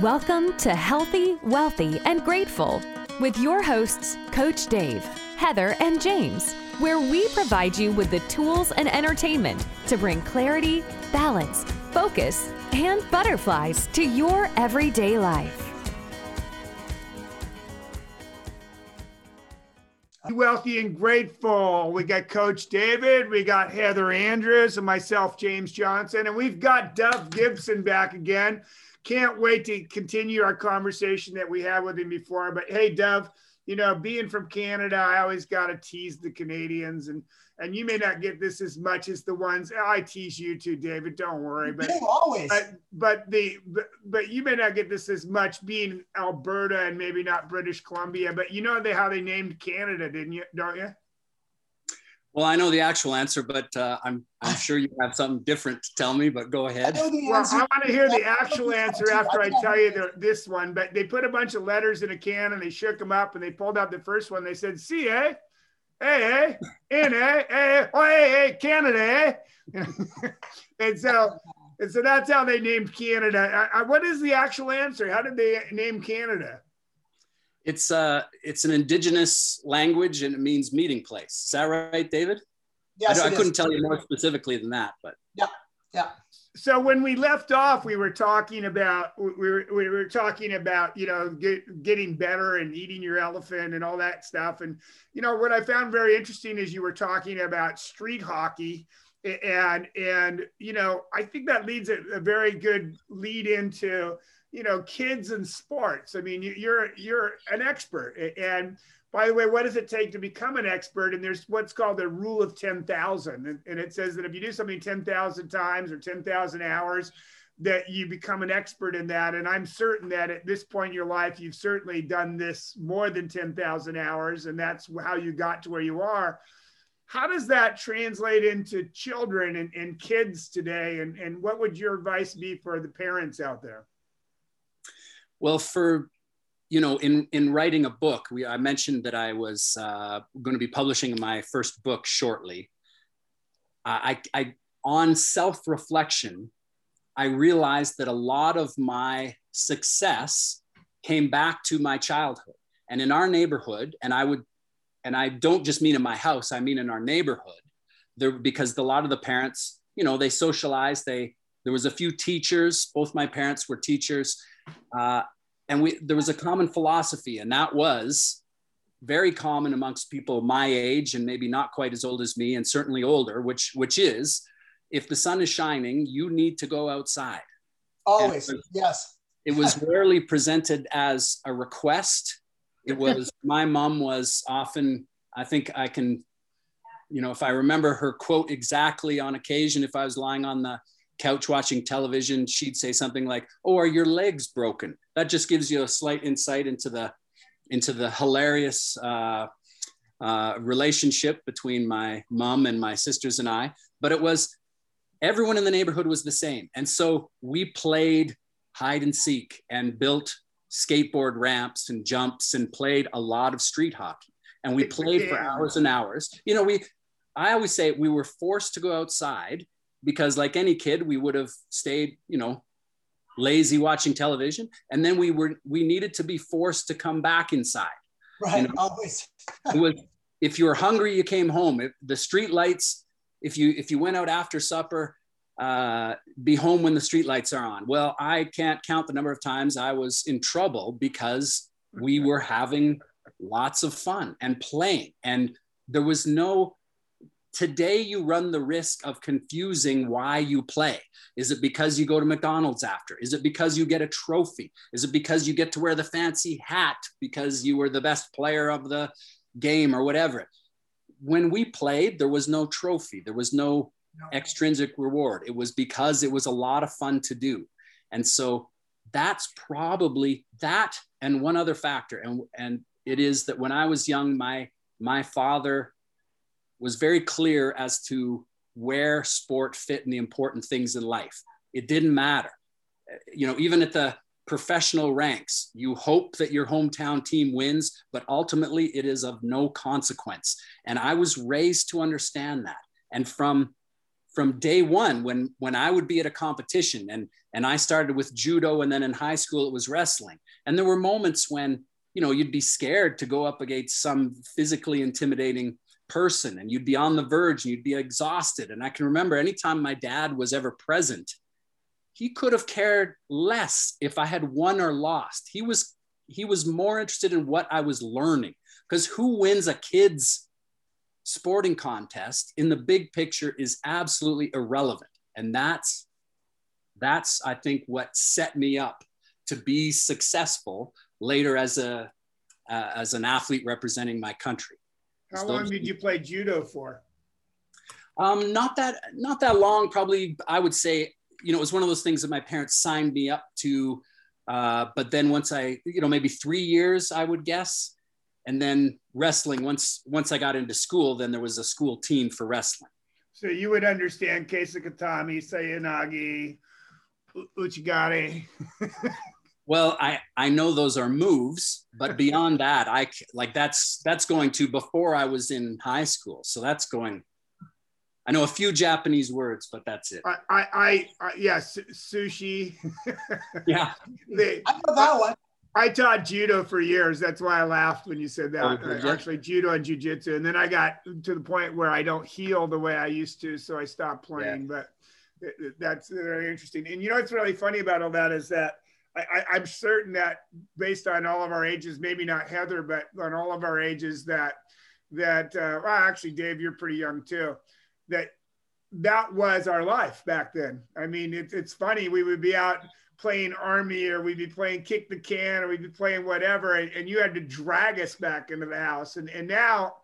Welcome to Healthy, Wealthy, and Grateful with your hosts, Coach Dave, Heather, and James, where we provide you with the tools and entertainment to bring clarity, balance, focus, and butterflies to your everyday life. Wealthy and grateful. We got Coach David, we got Heather Andrews, and myself, James Johnson, and we've got Duff Gibson back again can't wait to continue our conversation that we had with him before. But hey, Duff, you know, being from Canada, I always got to tease the Canadians, and and you may not get this as much as the ones I tease you too, David. Don't worry, but always. But, but the but, but you may not get this as much being Alberta and maybe not British Columbia. But you know they how they named Canada, didn't you? Don't you? Well, I know the actual answer, but uh, I'm I'm sure you have something different to tell me. But go ahead. I well, I want to hear the actual answer after I tell you the, this one. But they put a bunch of letters in a can and they shook them up and they pulled out the first one. They said C A, A A N A A O A A Canada. Eh? and so and so that's how they named Canada. I, I, what is the actual answer? How did they name Canada? It's uh it's an indigenous language and it means meeting place. Is that right, David? Yes, I, I couldn't tell you more specifically than that, but yeah, yeah. So when we left off, we were talking about we were, we were talking about you know get, getting better and eating your elephant and all that stuff. And you know what I found very interesting is you were talking about street hockey, and and you know I think that leads a, a very good lead into you know kids and sports. I mean you're you're an expert. And by the way what does it take to become an expert? And there's what's called the rule of 10,000 and it says that if you do something 10,000 times or 10,000 hours that you become an expert in that. And i'm certain that at this point in your life you've certainly done this more than 10,000 hours and that's how you got to where you are. How does that translate into children and, and kids today? And, and what would your advice be for the parents out there well, for you know, in in writing a book, we I mentioned that I was uh, going to be publishing my first book shortly. I, I on self reflection, I realized that a lot of my success came back to my childhood and in our neighborhood. And I would, and I don't just mean in my house, I mean in our neighborhood. There because a lot of the parents, you know, they socialized. They there was a few teachers. Both my parents were teachers uh, and we, there was a common philosophy, and that was very common amongst people my age and maybe not quite as old as me, and certainly older, which which is, if the sun is shining, you need to go outside. Always, and yes. It was rarely presented as a request. It was my mom was often. I think I can, you know, if I remember her quote exactly on occasion, if I was lying on the couch watching television, she'd say something like, "Oh, are your legs broken?" That just gives you a slight insight into the into the hilarious uh, uh, relationship between my mom and my sisters and I. But it was everyone in the neighborhood was the same, and so we played hide and seek and built skateboard ramps and jumps and played a lot of street hockey. And we played for hours and hours. You know, we I always say we were forced to go outside because like any kid we would have stayed you know lazy watching television. And then we were we needed to be forced to come back inside. Right you know? always. Was, if you were hungry you came home. If the street lights if you if you went out after supper uh, be home when the street lights are on. Well i can't count the number of times i was in trouble because we were having lots of fun and playing. And there was no Today, you run the risk of confusing why you play. Is it because you go to McDonald's after? Is it because you get a trophy? Is it because you get to wear the fancy hat because you were the best player of the game or whatever? When we played, there was no trophy, there was no extrinsic reward. It was because it was a lot of fun to do. And so that's probably that and one other factor. And, and it is that when I was young, my my father was very clear as to where sport fit in the important things in life. It didn't matter. You know, even at the professional ranks, you hope that your hometown team wins, but ultimately it is of no consequence. And I was raised to understand that. And from from day one when when I would be at a competition and and I started with judo and then in high school it was wrestling. And there were moments when, you know, you'd be scared to go up against some physically intimidating person and you'd be on the verge and you'd be exhausted. And I can remember anytime my dad was ever present, he could have cared less if I had won or lost. He was he was more interested in what I was learning because who wins a kid's sporting contest in the big picture is absolutely irrelevant. And that's that's I think what set me up to be successful later as a uh, as an athlete representing my country. How long did you play judo for? Um, not that not that long. Probably I would say you know it was one of those things that my parents signed me up to. Uh, but then once I you know maybe three years I would guess and then wrestling once once i got into school then there was a school team for wrestling so you would understand Katami, Seoi nage uchigari well i i know those are moves but beyond that i like that's that's going to before i was in high school so that's going I know a few Japanese words, but that's it. I, I, I yes, sushi. yeah, the, I know that one. I taught judo for years. That's why I laughed when you said that. Oh, Actually, judo and jujitsu. And then I got to the point where I don't heal the way I used to, so I stopped playing. Yeah. But uh, that's very interesting. And you know what's really funny about all that is that I, am certain that based on all of our ages, maybe not Heather, but on all of our ages, that that uh, well, actually, Dave, you're pretty young too. That that was our life back then. I mean, it, it's funny. We would be out playing army or we'd be playing kick the can or we'd be playing whatever and, and you had to drag us back into the house and, and now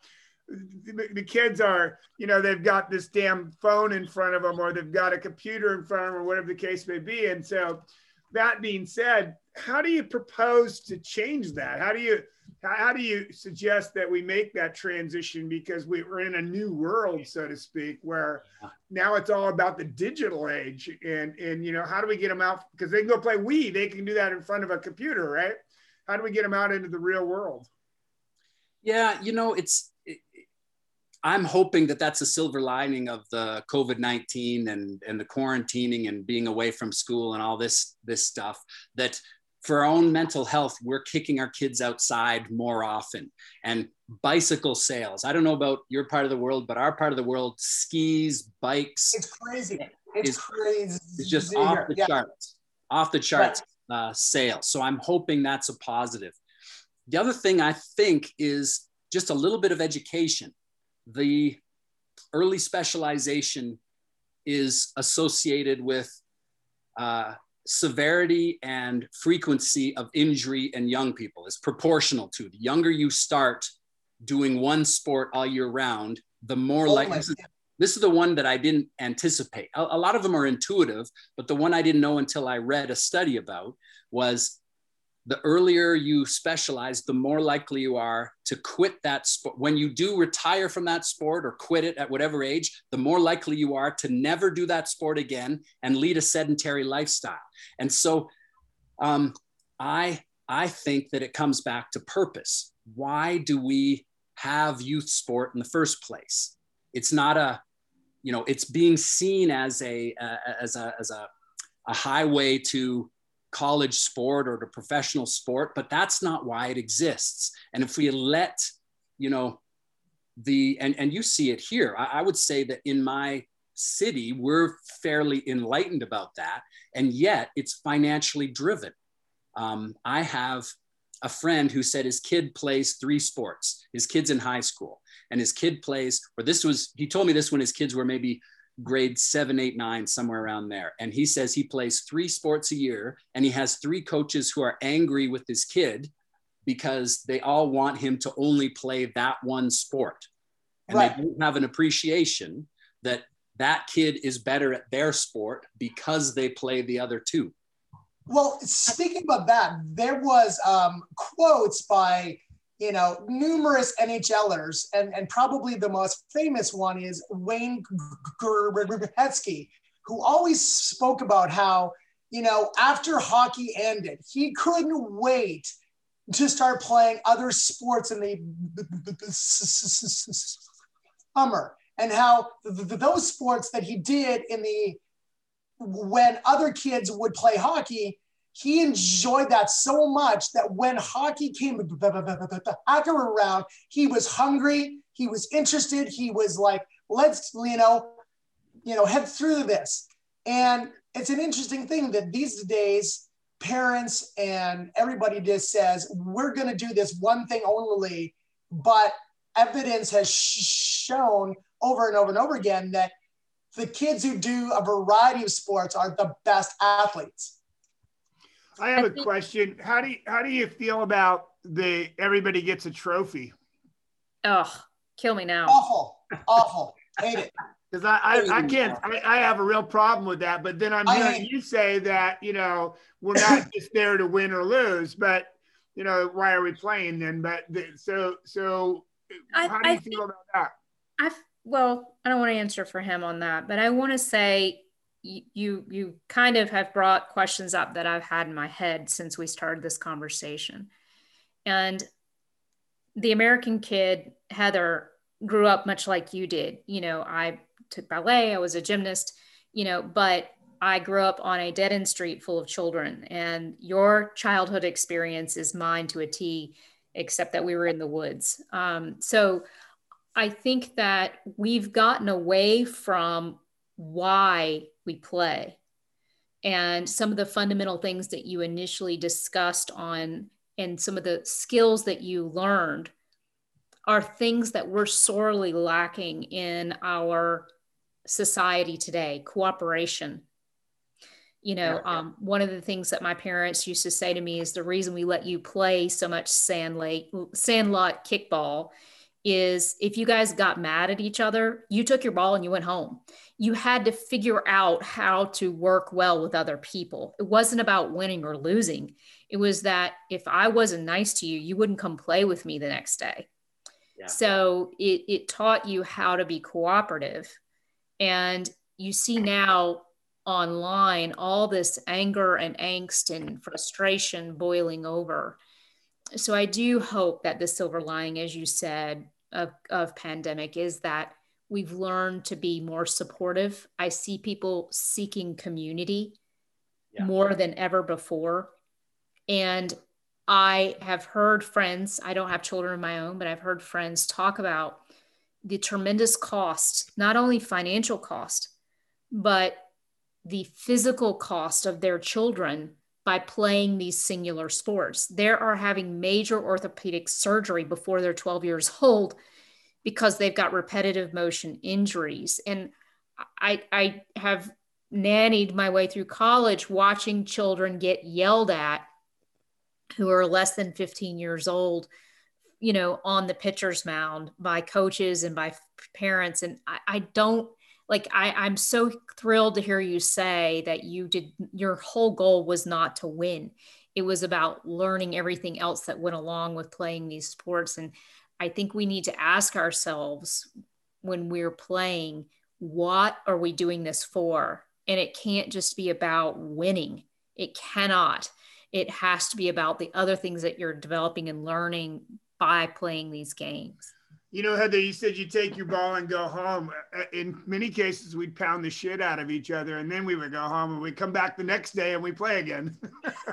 the, the kids are you know they've got this damn phone in front of them or they've got a computer in front of them or whatever the case may be and so that being said how do you propose to change that? How do you how do you suggest that we make that transition? Because we're in a new world so to speak where now it's all about the digital age and and you know how do we get them out? Because they can go play Wii they can do that in front of a computer right? How do we get them out into the real world? Yeah you know it's it, i'm hoping that that's a silver lining of the covid-19 and and the quarantining and being away from school and all this this stuff that for our own mental health, we're kicking our kids outside more often. And bicycle sales. I don't know about your part of the world, but our part of the world, skis, bikes. It's crazy. It's is, crazy. It's just off the yeah. charts, off the charts right. uh, sales. So I'm hoping that's a positive. The other thing I think is just a little bit of education. The early specialization is associated with uh, severity and frequency of injury in young people is proportional to the younger you start doing one sport all year round, the more oh like this is, this is, the one that I didn't anticipate. A, a lot of them are intuitive, but the one I didn't know until I read a study about was the earlier you specialize, the more likely you are to quit that sport. When you do retire from that sport or quit it at whatever age, the more likely you are to never do that sport again and lead a sedentary lifestyle. And so um, I, I think that it comes back to purpose. Why do we have youth sport in the first place? It's not a, you know, it's being seen as a, uh, as a, as a, a highway to college sport or to professional sport, but that's not why it exists. And if we let, you know, the, and, and you see it here, I, I would say that in my city, we're fairly enlightened about that. And yet it's financially driven. Um, I have a friend who said his kid plays three sports. His kid's in high school, and his kid plays, or this was, he told me this when his kids were maybe grade seven, eight, nine, somewhere around there. And he says he plays three sports a year and he has three coaches who are angry with his kid because they all want him to only play that one sport. And right. they don't have an appreciation that that kid is better at their sport because they play the other two. Well, speaking about that, there was um, quotes by know, numerous NHLers, and, and probably the most famous one is Wayne Gretzky, who always spoke about how, you know, after hockey ended, he couldn't wait to start playing other sports in the summer. and how th- th- those sports that he did in the when other kids would play hockey, he enjoyed that so much that when hockey came back around, he was hungry, he was interested, he was like, let's, you know, you know, head through this. And it's an interesting thing that these days, parents and everybody just says, we're going to do this one thing only, but evidence has shown over and over and over again that the kids who do a variety of sports are the best athletes. I have a question. How do you, how do you feel about the everybody gets a trophy? Oh, kill me now. Awful, awful, hate it. Because I, I, I can't I, I have a real problem with that. But then I'm hearing you say that you know we're not just there to win or lose, but you know why are we playing then? But the, so so how do you I feel about that? I well, I don't want to answer for him on that, but I want to say you you kind of have brought questions up that I've had in my head since we started this conversation. And the American kid, Heather, grew up much like you did. You know, I took ballet, I was a gymnast, you know, but I grew up on a dead end street full of children. And your childhood experience is mine to a T, except that we were in the woods. Um, so I think that we've gotten away from why we play. And some of the fundamental things that you initially discussed on and some of the skills that you learned are things that we're sorely lacking in our society today cooperation. You know um, one of the things that my parents used to say to me is the reason we let you play so much sand lake sandlot kickball is if you guys got mad at each other, you took your ball and you went home. You had to figure out how to work well with other people. It wasn't about winning or losing. It was that if I wasn't nice to you, you wouldn't come play with me the next day. Yeah. So it, it taught you how to be cooperative. And you see now online all this anger and angst and frustration boiling over so I do hope that the silver lining, as you said, of, of pandemic is that we've learned to be more supportive. I see people seeking community yeah. more than ever before. And I have heard friends, I don't have children of my own, but I've heard friends talk about the tremendous cost, not only financial cost, but the physical cost of their children by playing these singular sports. They are having major orthopedic surgery before they're 12 years old because they've got repetitive motion injuries. And I, I have nannied my way through college watching children get yelled at who are less than 15 years old you know on the pitcher's mound by coaches and by parents and I, I don't like I, i'm so thrilled to hear you say that you did your whole goal was not to win. It was about learning everything else that went along with playing these sports. And i think we need to ask ourselves when we're playing what are we doing this for? And it can't just be about winning. It cannot. It has to be about the other things that you're developing and learning by playing these games you know, Heather, you said you take your ball and go home. Uh, in many cases, we'd pound the shit out of each other, and then we would go home, and we'd come back the next day and we play again.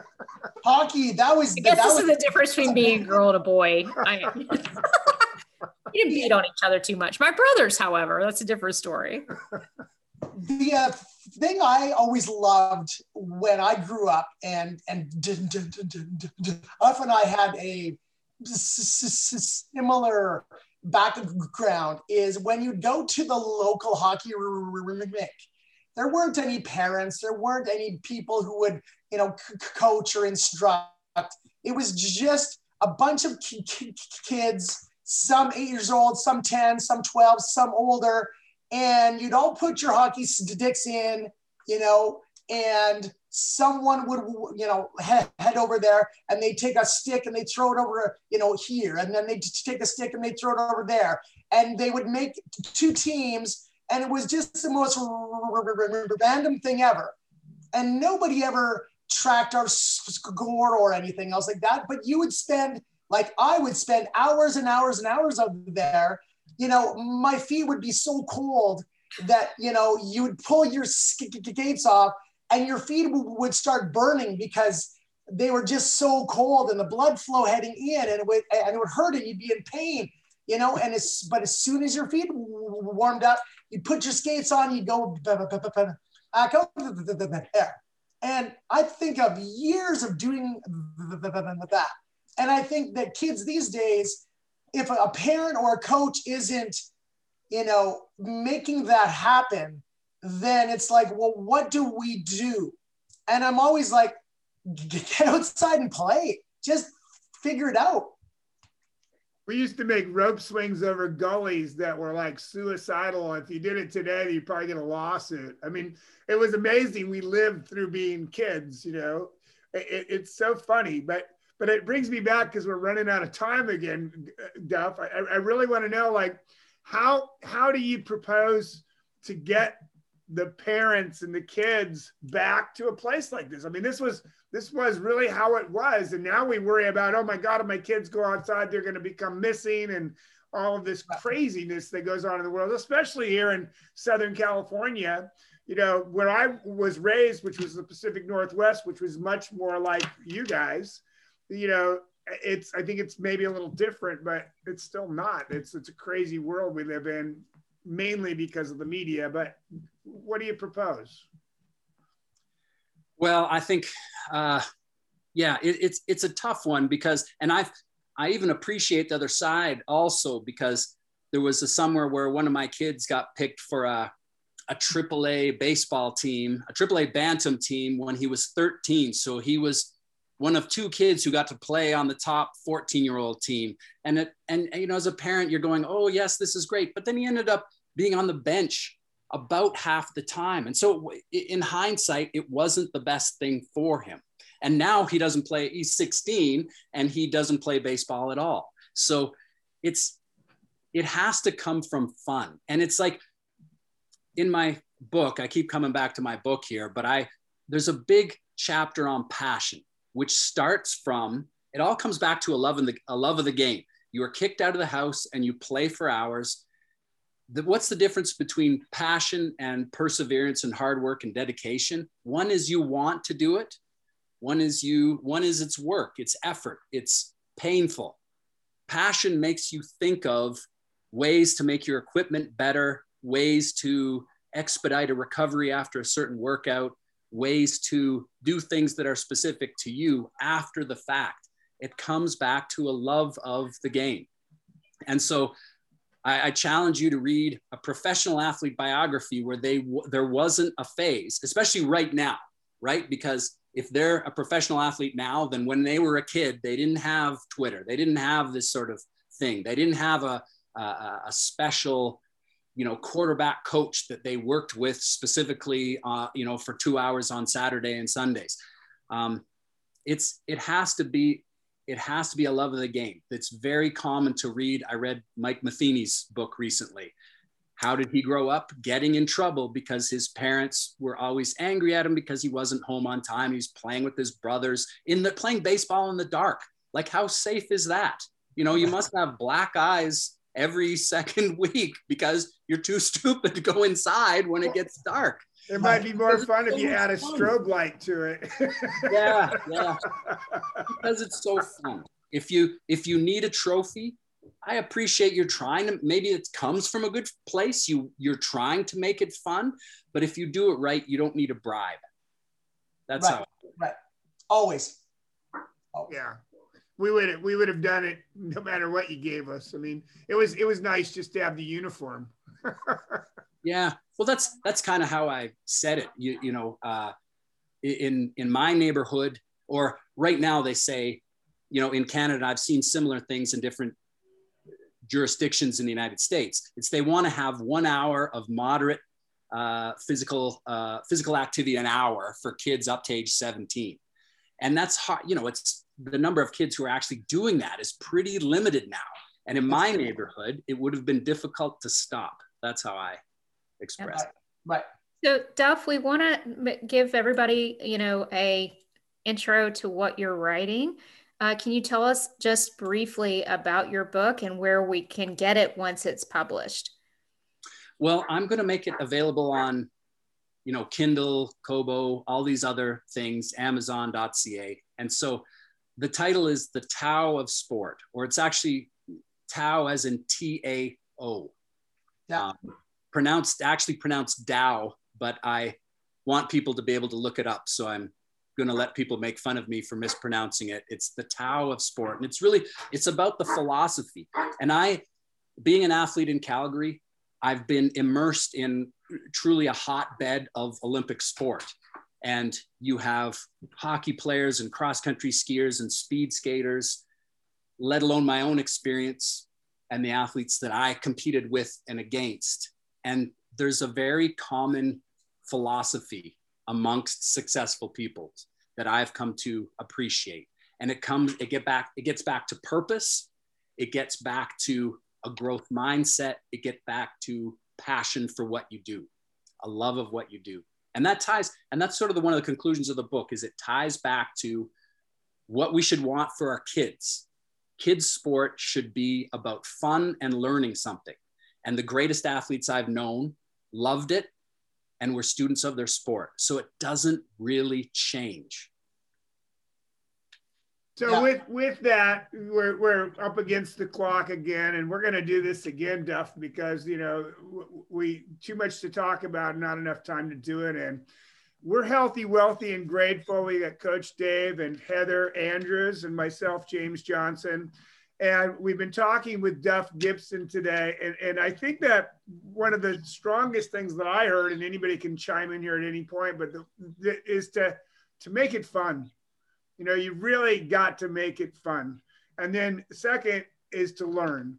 Hockey, that was. I guess that this was, is the difference between being a girl and a boy. I, you didn't beat on each other too much. My brothers, however, that's a different story. The uh, thing I always loved when I grew up, and and often I had a similar background is when you go to the local hockey rink, there weren't any parents, there weren't any people who would, you know, coach or instruct. It was just a bunch of kids, some eight years old, some 10, some 12, some older, and you'd all put your hockey sticks in, you know, and someone would you know head, over there and they take a stick and they throw it over you know here. And then they take a stick and they throw it over there. And they would make two teams. And it was just the most random thing ever. And nobody ever tracked our score or anything else like that. But you would spend like i would spend hours and hours and hours over there. You know, my feet would be so cold that, you know, you would pull your skates off and your feet would start burning because they were just so cold and the blood flow heading in and it would, and it would hurt and you'd be in pain, you know, and it's, but as soon as your feet warmed up, you put your skates on, you go, and I think of years of doing that. And I think that kids these days, if a parent or a coach isn't, you know, making that happen, then it's like, well, what do we do? And I'm always like, get outside and play. Just figure it out. We used to make rope swings over gullies that were like suicidal. If you did it today, you'd probably get a lawsuit. I mean, it was amazing. We lived through being kids, you know. It, it's so funny, but but it brings me back because we're running out of time again, uh, Duff. I, I really want to know, like, how how do you propose to get the parents and the kids back to a place like this? I mean, this was this was really how it was, and now we worry about, oh my God, if my kids go outside, they're going to become missing, and all of this craziness that goes on in the world, especially here in Southern California. You know, where I was raised, which was the Pacific Northwest, which was much more like you guys you know, it's I think it's maybe a little different, but it's still not. It's it's a crazy world we live in, mainly because of the media. But what do you propose? Well, I think, uh, yeah, it, it's it's a tough one because, and I I even appreciate the other side also because there was a somewhere where one of my kids got picked for a a AAA baseball team, a AAA bantam team when he was 13. So he was one of two kids who got to play on the top 14 year old team. And it, and you know, as a parent, you're going, oh yes, this is great. But then he ended up being on the bench about half the time. And so in hindsight, it wasn't the best thing for him. And now he doesn't play, he's 16 and he doesn't play baseball at all. So it's, it has to come from fun. And it's like in my book, I keep coming back to my book here, but I, there's a big chapter on passion which starts from it all comes back to a love in the a love of the game. You are kicked out of the house and you play for hours. The, what's the difference between passion and perseverance and hard work and dedication? One is you want to do it. One is you. One is it's work. It's effort. It's painful. Passion makes you think of ways to make your equipment better, ways to expedite a recovery after a certain workout, ways to do things that are specific to you after the fact. It comes back to a love of the game. And so I, I challenge you to read a professional athlete biography where they there wasn't a phase, especially right now, right? Because if they're a professional athlete now, then when they were a kid, they didn't have Twitter. They didn't have this sort of thing. They didn't have a, a, a special you know quarterback coach that they worked with specifically uh, you know for two hours on saturday and sundays. Um, it's it has to be it has to be a love of the game. That's very common to read. I read mike matheny's book recently how did he grow up? Getting in trouble because his parents were always angry at him because he wasn't home on time. He's playing with his brothers in the playing baseball in the dark. Like how safe is that? You know you must have black eyes every second week because you're too stupid to go inside when it gets dark. It might be more fun if you add a strobe light to it. yeah, yeah. Because it's so fun. If you if you need a trophy, I appreciate you're trying to maybe it comes from a good place. You you're trying to make it fun, but if you do it right, you don't need a bribe. That's right, how right. Always. Always. Yeah we would we would have done it no matter what you gave us. I mean, it was it was nice just to have the uniform. yeah, well, that's that's kind of how I said it. You you know, uh, in in my neighborhood, or right now they say, you know, in Canada, I've seen similar things in different jurisdictions in the United States. It's they want to have one hour of moderate uh, physical uh, physical activity an hour for kids up to age 17 and that's hard you know it's the number of kids who are actually doing that is pretty limited now. And in my neighborhood, it would have been difficult to stop. That's how I express it. Right. So, Duff, we want to give everybody, you know, a intro to what you're writing. Uh, can you tell us just briefly about your book and where we can get it once it's published? Well, I'm going to make it available on, you know, Kindle, Kobo, all these other things, Amazon.ca. And so the title is The Tao of Sport, or it's actually Tao as in T A O. Yeah. Um, pronounced, actually pronounced Tao, but I want people to be able to look it up. So I'm going to let people make fun of me for mispronouncing it. It's the Tao of sport. And it's really, it's about the philosophy. And I, being an athlete in Calgary, I've been immersed in truly a hotbed of Olympic sport. And you have hockey players and cross country skiers and speed skaters, let alone my own experience and the athletes that I competed with and against. And there's a very common philosophy amongst successful people that I've come to appreciate. And it comes, it get back, it gets back to purpose. It gets back to a growth mindset. It gets back to passion for what you do, a love of what you do. And that ties, and that's sort of the, one of the conclusions of the book is it ties back to what we should want for our kids. Kids sport should be about fun and learning something. And the greatest athletes I've known loved it and were students of their sport. So it doesn't really change. So yeah. with with that, we're we're up against the clock again, and we're going to do this again, Duff, because you know we too much to talk about, not enough time to do it, and we're healthy, wealthy, and grateful. We got Coach Dave and Heather Andrews and myself, James Johnson. And we've been talking with Duff Gibson today. And, and I think that one of the strongest things that I heard, and anybody can chime in here at any point, but the, the, is to, to make it fun. You know, you really got to make it fun. And then second is to learn.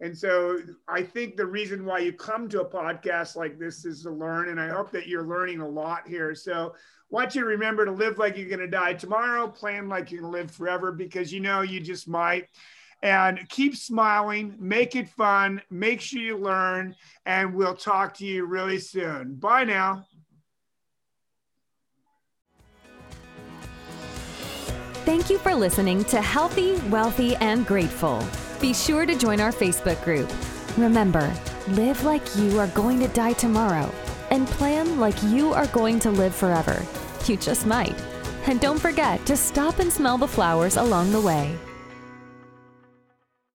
And so I think the reason why you come to a podcast like this is to learn. And I hope that you're learning a lot here. So want you to remember to live like you're going to die tomorrow, plan like you're going to live forever because you know you just might and keep smiling, make it fun, make sure you learn, and we'll talk to you really soon. Bye now. Thank you for listening to Healthy, Wealthy, and Grateful. Be sure to join our Facebook group. Remember, live like you are going to die tomorrow and plan like you are going to live forever. You just might. And don't forget to stop and smell the flowers along the way.